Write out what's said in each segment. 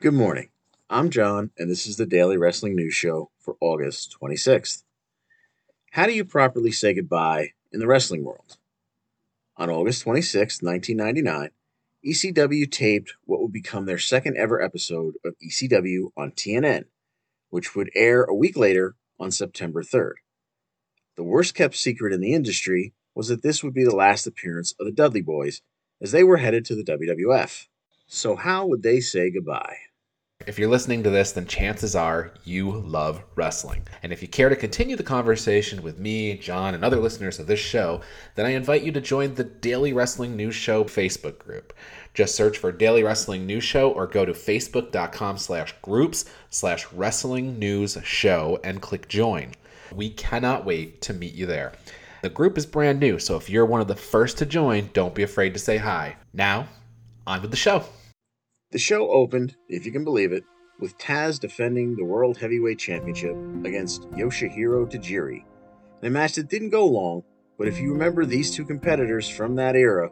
Good morning. I'm John, and this is the Daily Wrestling News Show for August 26th. How do you properly say goodbye in the wrestling world? On August 26, 1999, ECW taped what would become their second ever episode of ECW on TNN, which would air a week later on September 3rd. The worst kept secret in the industry was that this would be the last appearance of the Dudley Boys as they were headed to the WWF. So, how would they say goodbye? If you're listening to this, then chances are you love wrestling. And if you care to continue the conversation with me, John, and other listeners of this show, then I invite you to join the Daily Wrestling News Show Facebook group. Just search for Daily Wrestling News Show or go to facebook.com slash groups slash wrestling news show and click join. We cannot wait to meet you there. The group is brand new, so if you're one of the first to join, don't be afraid to say hi. Now, on with the show. The show opened, if you can believe it, with Taz defending the World Heavyweight Championship against Yoshihiro Tajiri. In a match that didn't go long, but if you remember these two competitors from that era,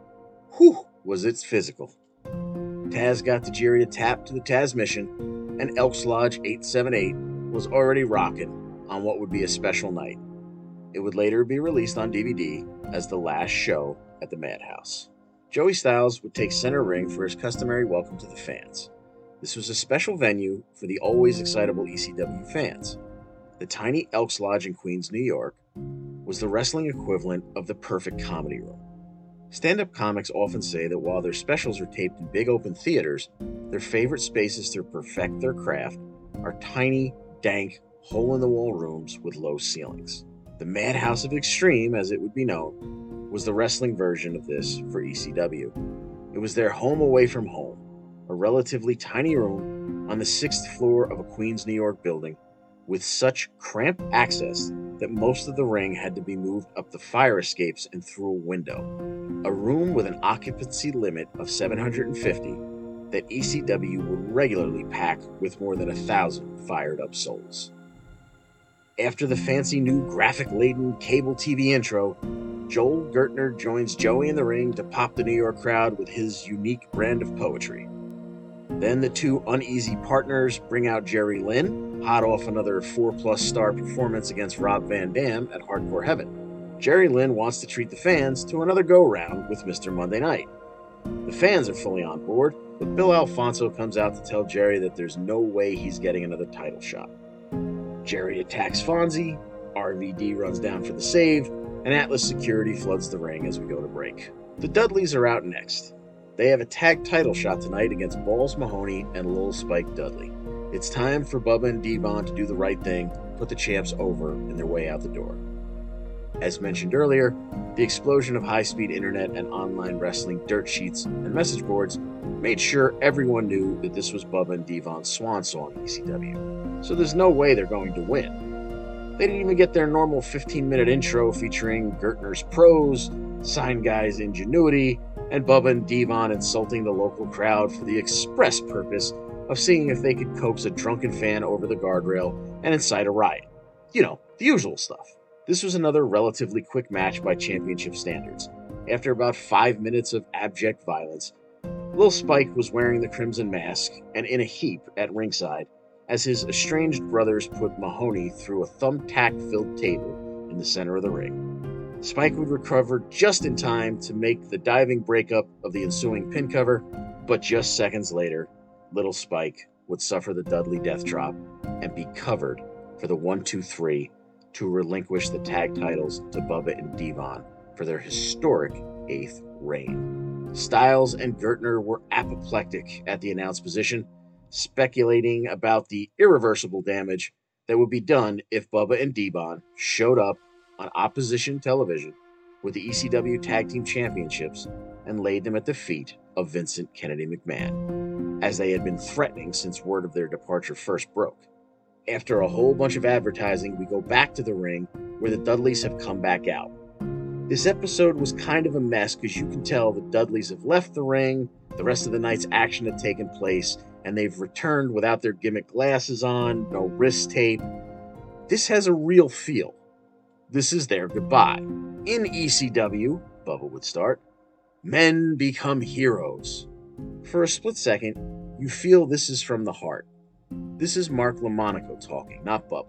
whew, was it physical. Taz got Tajiri to tap to the Tazmission, and Elks Lodge 878 was already rocking on what would be a special night. It would later be released on DVD as the last show at the Madhouse. Joey Styles would take center ring for his customary welcome to the fans. This was a special venue for the always excitable ECW fans. The tiny Elks Lodge in Queens, New York, was the wrestling equivalent of the perfect comedy room. Stand up comics often say that while their specials are taped in big open theaters, their favorite spaces to perfect their craft are tiny, dank, hole in the wall rooms with low ceilings. The Madhouse of Extreme, as it would be known, was the wrestling version of this for ECW. It was their home away from home, a relatively tiny room on the sixth floor of a Queens, New York building with such cramped access that most of the ring had to be moved up the fire escapes and through a window. A room with an occupancy limit of 750 that ECW would regularly pack with more than a thousand fired up souls. After the fancy new graphic laden cable TV intro, Joel Gertner joins Joey in the ring to pop the New York crowd with his unique brand of poetry. Then the two uneasy partners bring out Jerry Lynn, hot off another four plus star performance against Rob Van Dam at Hardcore Heaven. Jerry Lynn wants to treat the fans to another go round with Mr. Monday Night. The fans are fully on board, but Bill Alfonso comes out to tell Jerry that there's no way he's getting another title shot. Jerry attacks Fonzie, RVD runs down for the save, and Atlas Security floods the ring as we go to break. The Dudleys are out next. They have a tag title shot tonight against Balls Mahoney and Lil Spike Dudley. It's time for Bubba and D-Von to do the right thing, put the champs over in their way out the door. As mentioned earlier, the explosion of high speed internet and online wrestling dirt sheets and message boards made sure everyone knew that this was Bubba and D-Von's swan song ECW. So there's no way they're going to win. They didn't even get their normal 15 minute intro featuring Gertner's prose, Sign Guy's ingenuity, and Bubba and D-Von insulting the local crowd for the express purpose of seeing if they could coax a drunken fan over the guardrail and incite a riot. You know, the usual stuff. This was another relatively quick match by championship standards. After about five minutes of abject violence, Lil Spike was wearing the crimson mask and in a heap at ringside as his estranged brothers put Mahoney through a thumbtack filled table in the center of the ring. Spike would recover just in time to make the diving breakup of the ensuing pin cover, but just seconds later, little Spike would suffer the Dudley death drop and be covered for the 1 2 3 to relinquish the tag titles to Bubba and D-Von for their historic eighth reign. Styles and Gertner were apoplectic at the announced position speculating about the irreversible damage that would be done if Bubba and D-Von showed up on opposition television with the ECW Tag Team Championships and laid them at the feet of Vincent Kennedy McMahon, as they had been threatening since word of their departure first broke. After a whole bunch of advertising, we go back to the ring where the Dudleys have come back out. This episode was kind of a mess because you can tell the Dudleys have left the ring, the rest of the night's action had taken place, and they've returned without their gimmick glasses on, no wrist tape. This has a real feel. This is their goodbye. In ECW, Bubba would start, men become heroes. For a split second, You feel this is from the heart. This is Mark LoMonaco talking, not Bubba.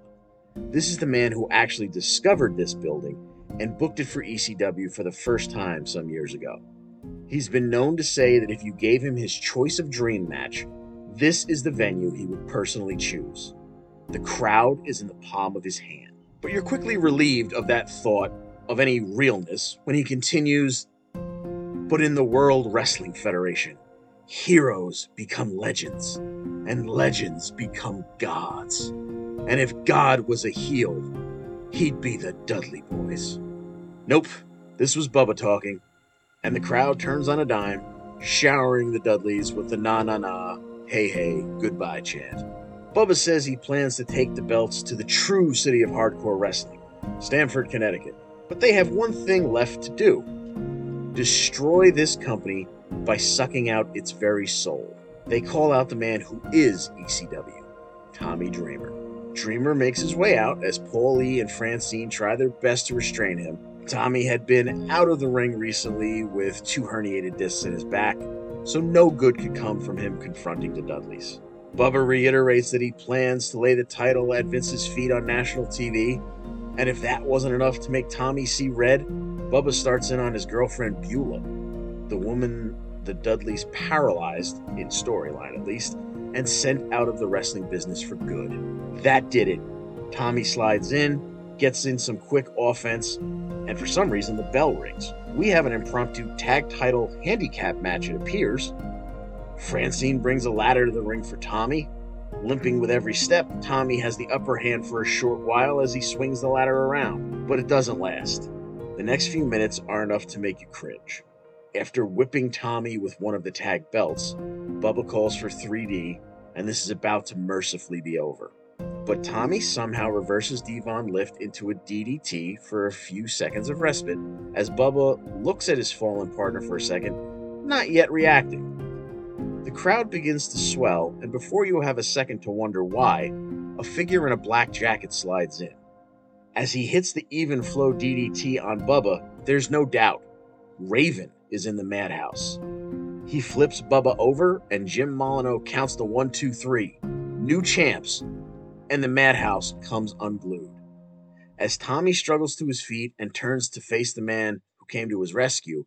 This is the man who actually discovered this building and booked it for ECW for the first time some years ago. He's been known to say that if you gave him his choice of dream match, this is the venue he would personally choose. The crowd is in the palm of his hand. But you're quickly relieved of that thought of any realness when he continues, But in the World Wrestling Federation, heroes become legends, and legends become gods. And if God was a heel, he'd be the Dudley Boys. Nope, this was Bubba talking, and the crowd turns on a dime, showering the Dudleys with the na na na, hey hey, goodbye chant. Bubba says he plans to take the belts to the true city of hardcore wrestling, Stamford, Connecticut. But they have one thing left to do destroy this company by sucking out its very soul. They call out the man who is ECW, Tommy Dreamer. Dreamer makes his way out as Paulie and Francine try their best to restrain him. Tommy had been out of the ring recently with two herniated discs in his back, so no good could come from him confronting the Dudleys. Bubba reiterates that he plans to lay the title at Vince's feet on national TV, and if that wasn't enough to make Tommy see red, Bubba starts in on his girlfriend Beulah, the woman the Dudleys paralyzed, in storyline at least, and sent out of the wrestling business for good. That did it. Tommy slides in, gets in some quick offense, and for some reason the bell rings. We have an impromptu tag title handicap match, it appears. Francine brings a ladder to the ring for Tommy. Limping with every step, Tommy has the upper hand for a short while as he swings the ladder around, but it doesn't last. The next few minutes are enough to make you cringe. After whipping Tommy with one of the tag belts, Bubba calls for 3D, and this is about to mercifully be over. But Tommy somehow reverses D-Von Lift into a DDT for a few seconds of respite as Bubba looks at his fallen partner for a second, not yet reacting. The crowd begins to swell, and before you have a second to wonder why, a figure in a black jacket slides in. As he hits the Evenflow DDT on Bubba, there's no doubt Raven is in the madhouse. He flips Bubba over, and Jim Molineaux counts the one, two, three. New champs, and the madhouse comes unglued. As Tommy struggles to his feet and turns to face the man who came to his rescue,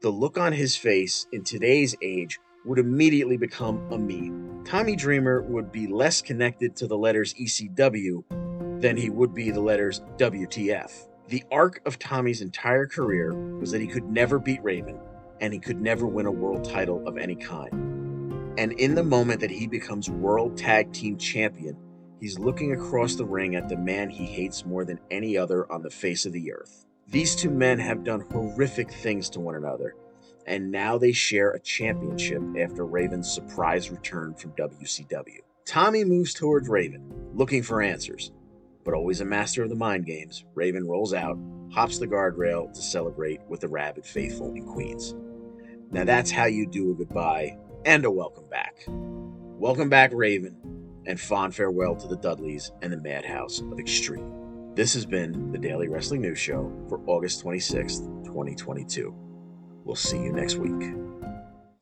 the look on his face in today's age would immediately become a meme. Tommy Dreamer would be less connected to the letters ECW than he would be the letters WTF. The arc of Tommy's entire career was that he could never beat Raven and he could never win a world title of any kind. And in the moment that he becomes World Tag Team Champion, he's looking across the ring at the man he hates more than any other on the face of the earth. These two men have done horrific things to one another, and now they share a championship after Raven's surprise return from WCW. Tommy moves towards Raven, looking for answers, but always a master of the mind games. Raven rolls out, hops the guardrail to celebrate with the rabid faithful in Queens. Now that's how you do a goodbye and a welcome back. Welcome back, Raven, and fond farewell to the Dudleys and the Madhouse of Extreme. This has been the Daily Wrestling News Show for August 26th, 2022. We'll see you next week.